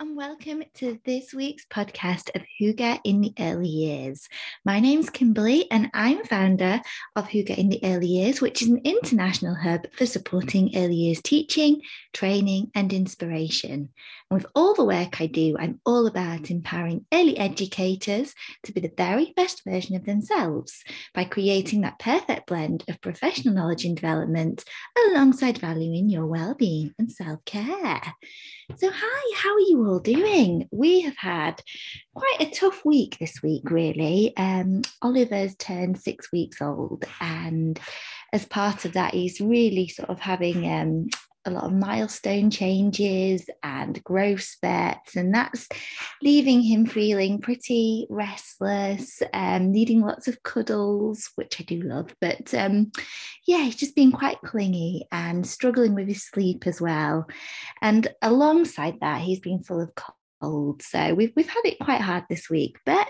and welcome to this week's podcast of Hygge in the Early Years. My name's Kimberly, and I'm founder of Hygge in the Early Years, which is an international hub for supporting early years teaching, training, and inspiration. With all the work I do, I'm all about empowering early educators to be the very best version of themselves by creating that perfect blend of professional knowledge and development alongside valuing your well-being and self-care. So, hi, how are you all doing? We have had quite a tough week this week, really. Um, Oliver's turned six weeks old, and as part of that, he's really sort of having um, a lot of milestone changes and growth spurts, and that's leaving him feeling pretty restless, um, needing lots of cuddles, which I do love. But um, yeah, he's just being quite clingy and struggling with his sleep as well. And alongside that, he's been full of cold. So we've we've had it quite hard this week, but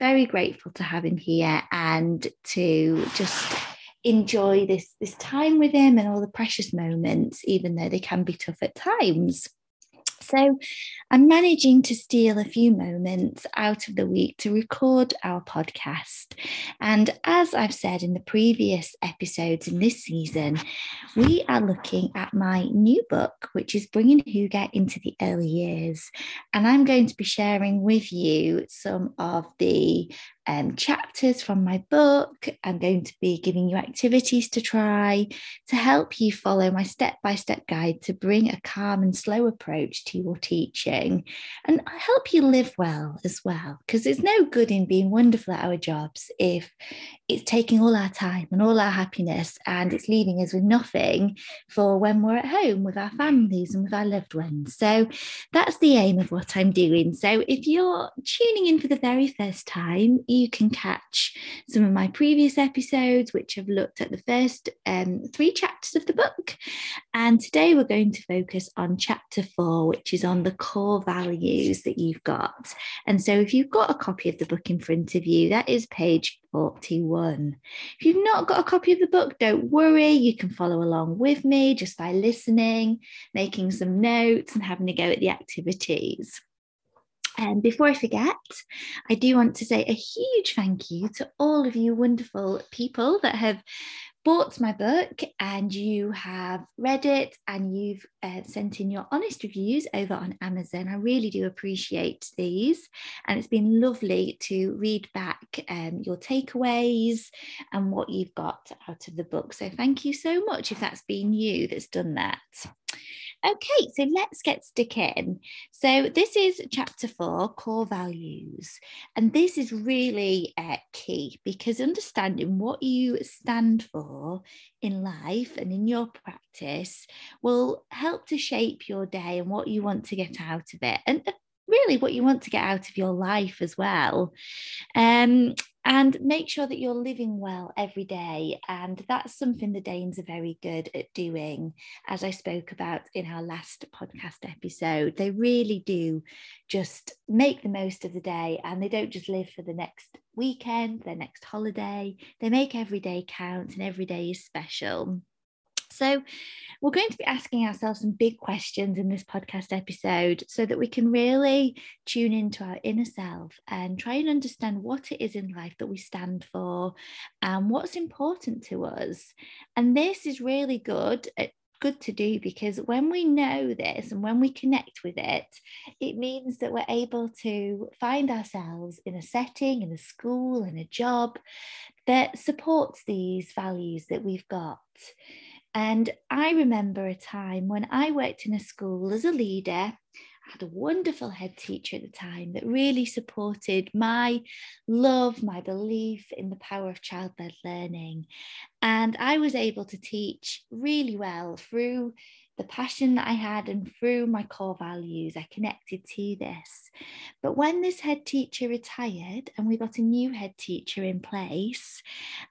very grateful to have him here and to just enjoy this this time with him and all the precious moments even though they can be tough at times so I'm managing to steal a few moments out of the week to record our podcast. And as I've said in the previous episodes in this season, we are looking at my new book, which is Bringing Hygge into the Early Years. And I'm going to be sharing with you some of the um, chapters from my book. I'm going to be giving you activities to try to help you follow my step by step guide to bring a calm and slow approach to your teaching and help you live well as well. Because there's no good in being wonderful at our jobs if it's taking all our time and all our happiness and it's leaving us with nothing for when we're at home with our families and with our loved ones. So that's the aim of what I'm doing. So if you're tuning in for the very first time, you can catch some of my previous episodes, which have looked at the first um, three chapters of the book. And today we're going to focus on chapter four, which is on the core values that you've got. And so if you've got a copy of the book in front of you, that is page 41. If you've not got a copy of the book, don't worry. You can follow along with me just by listening, making some notes, and having a go at the activities. And before I forget, I do want to say a huge thank you to all of you wonderful people that have bought my book and you have read it and you've uh, sent in your honest reviews over on Amazon. I really do appreciate these. And it's been lovely to read back um, your takeaways and what you've got out of the book. So thank you so much if that's been you that's done that. Okay, so let's get stuck in. So this is chapter four, core values. And this is really uh, key because understanding what you stand for in life and in your practice will help to shape your day and what you want to get out of it. And uh, really what you want to get out of your life as well. Um, and make sure that you're living well every day. And that's something the Danes are very good at doing, as I spoke about in our last podcast episode. They really do just make the most of the day and they don't just live for the next weekend, their next holiday. They make every day count and every day is special. So, we're going to be asking ourselves some big questions in this podcast episode so that we can really tune into our inner self and try and understand what it is in life that we stand for and what's important to us. And this is really good at good to do because when we know this and when we connect with it, it means that we're able to find ourselves in a setting, in a school, in a job that supports these values that we've got. And I remember a time when I worked in a school as a leader. I had a wonderful head teacher at the time that really supported my love, my belief in the power of child led learning. And I was able to teach really well through the passion that I had and through my core values, I connected to this. But when this head teacher retired and we got a new head teacher in place,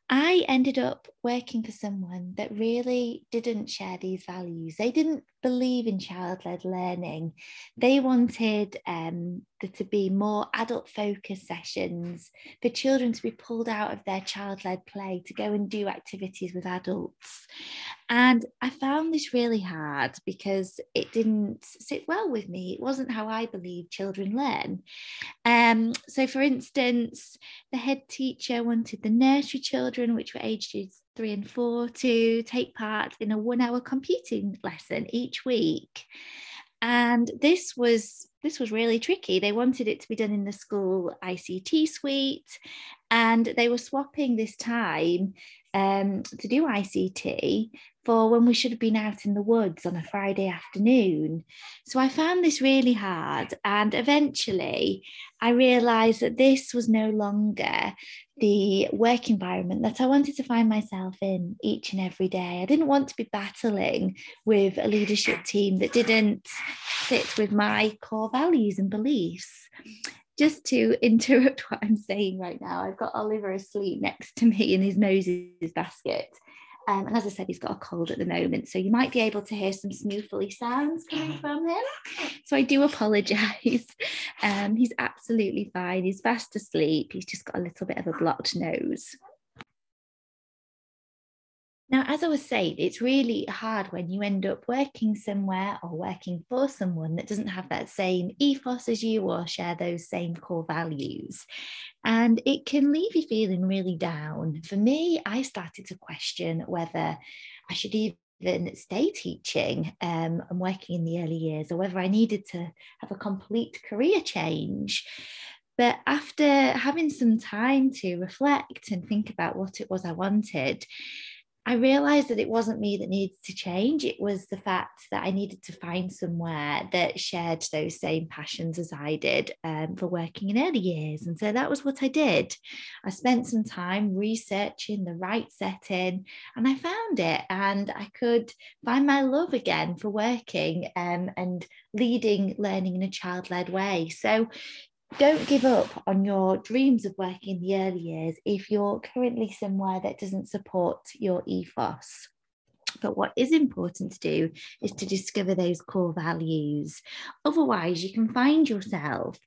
I ended up working for someone that really didn't share these values. They didn't believe in child led learning. They wanted um, there to be more adult focused sessions for children to be pulled out of their child led play to go and do activities with adults. And I found this really hard because it didn't sit well with me. It wasn't how I believe children learn. Um, so, for instance, the head teacher wanted the nursery children, which were ages three and four, to take part in a one hour computing lesson each week. And this was this was really tricky. They wanted it to be done in the school ICT suite, and they were swapping this time um, to do ICT for when we should have been out in the woods on a Friday afternoon. So I found this really hard. And eventually I realized that this was no longer the work environment that I wanted to find myself in each and every day. I didn't want to be battling with a leadership team that didn't sit with my core values and beliefs just to interrupt what I'm saying right now, I've got Oliver asleep next to me in his Moses basket. Um, and as I said, he's got a cold at the moment. So you might be able to hear some snoofly sounds coming from him. So I do apologise. Um, he's absolutely fine. He's fast asleep. He's just got a little bit of a blocked nose. Now, as I was saying, it's really hard when you end up working somewhere or working for someone that doesn't have that same ethos as you or share those same core values. And it can leave you feeling really down. For me, I started to question whether I should even stay teaching um, and working in the early years or whether I needed to have a complete career change. But after having some time to reflect and think about what it was I wanted, I realized that it wasn't me that needed to change. It was the fact that I needed to find somewhere that shared those same passions as I did um, for working in early years. And so that was what I did. I spent some time researching the right setting and I found it. And I could find my love again for working um, and leading learning in a child led way. So don't give up on your dreams of working in the early years if you're currently somewhere that doesn't support your ethos. But what is important to do is to discover those core values. Otherwise, you can find yourself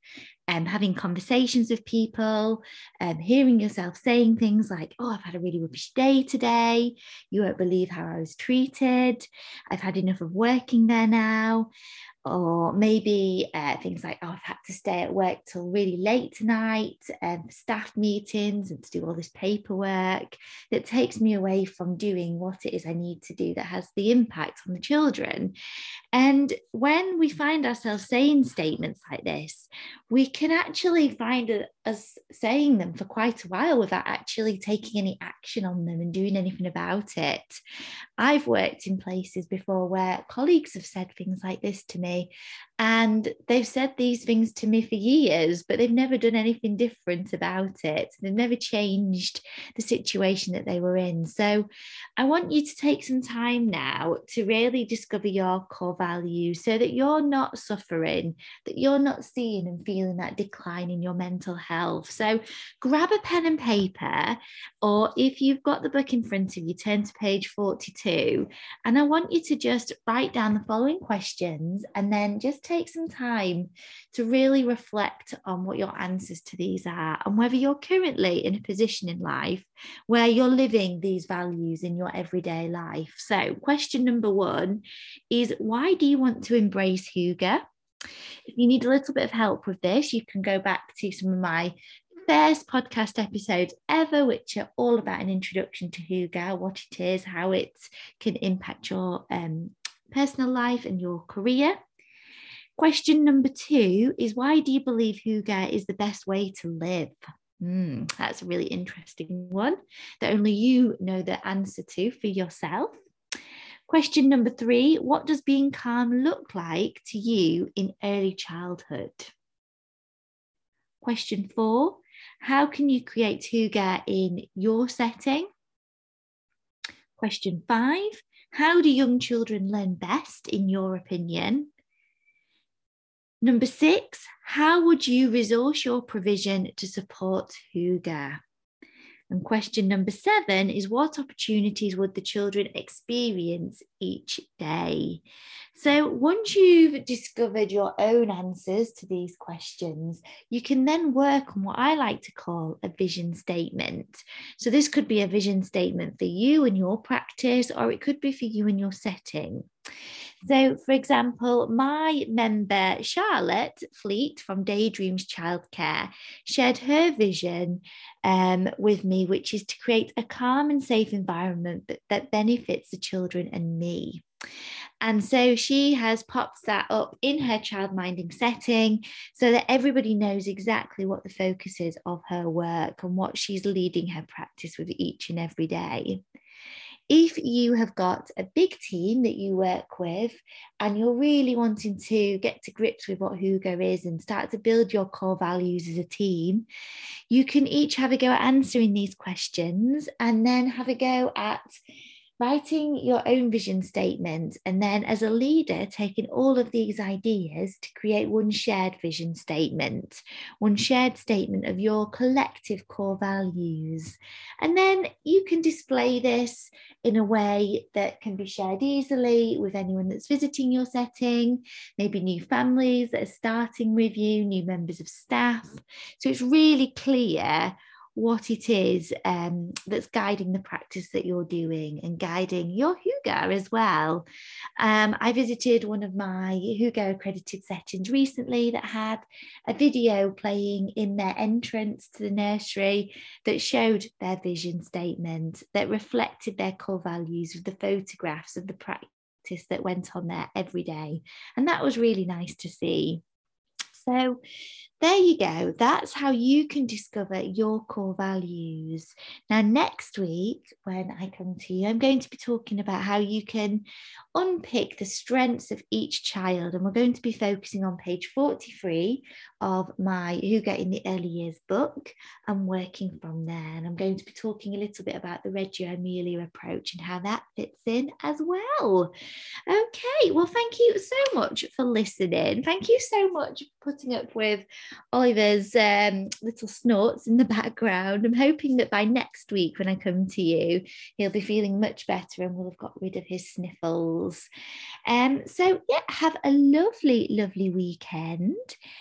um, having conversations with people, um, hearing yourself saying things like, Oh, I've had a really rubbish day today. You won't believe how I was treated. I've had enough of working there now or maybe uh, things like, oh, I've had to stay at work till really late tonight and um, staff meetings and to do all this paperwork that takes me away from doing what it is I need to do that has the impact on the children. And when we find ourselves saying statements like this, we can actually find us saying them for quite a while without actually taking any action on them and doing anything about it. I've worked in places before where colleagues have said things like this to me and they've said these things to me for years, but they've never done anything different about it. They've never changed the situation that they were in. So I want you to take some time now to really discover your core values so that you're not suffering, that you're not seeing and feeling that decline in your mental health. So grab a pen and paper, or if you've got the book in front of you, turn to page 42. And I want you to just write down the following questions and then just take some time to really reflect on what your answers to these are and whether you're currently in a position in life where you're living these values in your everyday life. So, question number one is why do you want to embrace Hygge? If you need a little bit of help with this, you can go back to some of my first podcast episodes ever, which are all about an introduction to Hygge, what it is, how it can impact your um, personal life and your career. Question number two is why do you believe Hygge is the best way to live? Mm, that's a really interesting one that only you know the answer to for yourself. Question number three What does being calm look like to you in early childhood? Question four How can you create Hygge in your setting? Question five How do young children learn best, in your opinion? Number six, how would you resource your provision to support Hygge? And question number seven is what opportunities would the children experience each day? So, once you've discovered your own answers to these questions, you can then work on what I like to call a vision statement. So, this could be a vision statement for you and your practice, or it could be for you and your setting. So, for example, my member Charlotte Fleet from Daydreams Childcare shared her vision um, with me, which is to create a calm and safe environment that, that benefits the children and me. And so she has popped that up in her childminding setting so that everybody knows exactly what the focus is of her work and what she's leading her practice with each and every day. If you have got a big team that you work with and you're really wanting to get to grips with what Hygge is and start to build your core values as a team, you can each have a go at answering these questions and then have a go at writing your own vision statement, and then as a leader, taking all of these ideas to create one shared vision statement, one shared statement of your collective core values. And then you can display this in a way that can be shared easily with anyone that's visiting your setting, maybe new families that are starting with you, new members of staff. So it's really clear what it is um, that's guiding the practice that you're doing and guiding your Hygge as well. Um, I visited one of my Hygge accredited settings recently that had a video playing in their entrance to the nursery that showed their vision statement, that reflected their core values with the photographs of the practice that went on there every day. And that was really nice to see. So, there you go. That's how you can discover your core values. Now, next week, when I come to you, I'm going to be talking about how you can unpick the strengths of each child. And we're going to be focusing on page 43 of my Hygge in the Early Years book and working from there. And I'm going to be talking a little bit about the Reggio Emilia approach and how that fits in as well. Okay, well, thank you so much for listening. Thank you so much for putting up with Oliver's um, little snorts in the background. I'm hoping that by next week, when I come to you, he'll be feeling much better and we'll have got rid of his sniffles. Um, so, yeah, have a lovely, lovely weekend.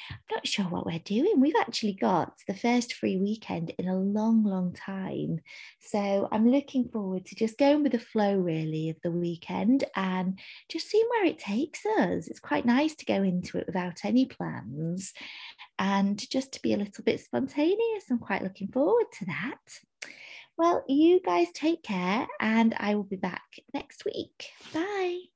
I'm not sure what we're doing. We've actually got the first free weekend in a long, long time. So, I'm looking forward to just going with the flow, really, of the weekend and just seeing where it takes us. It's quite nice to go into it without any plans and just to be a little bit spontaneous. I'm quite looking forward to that. Well, you guys take care, and I will be back next week. Bye.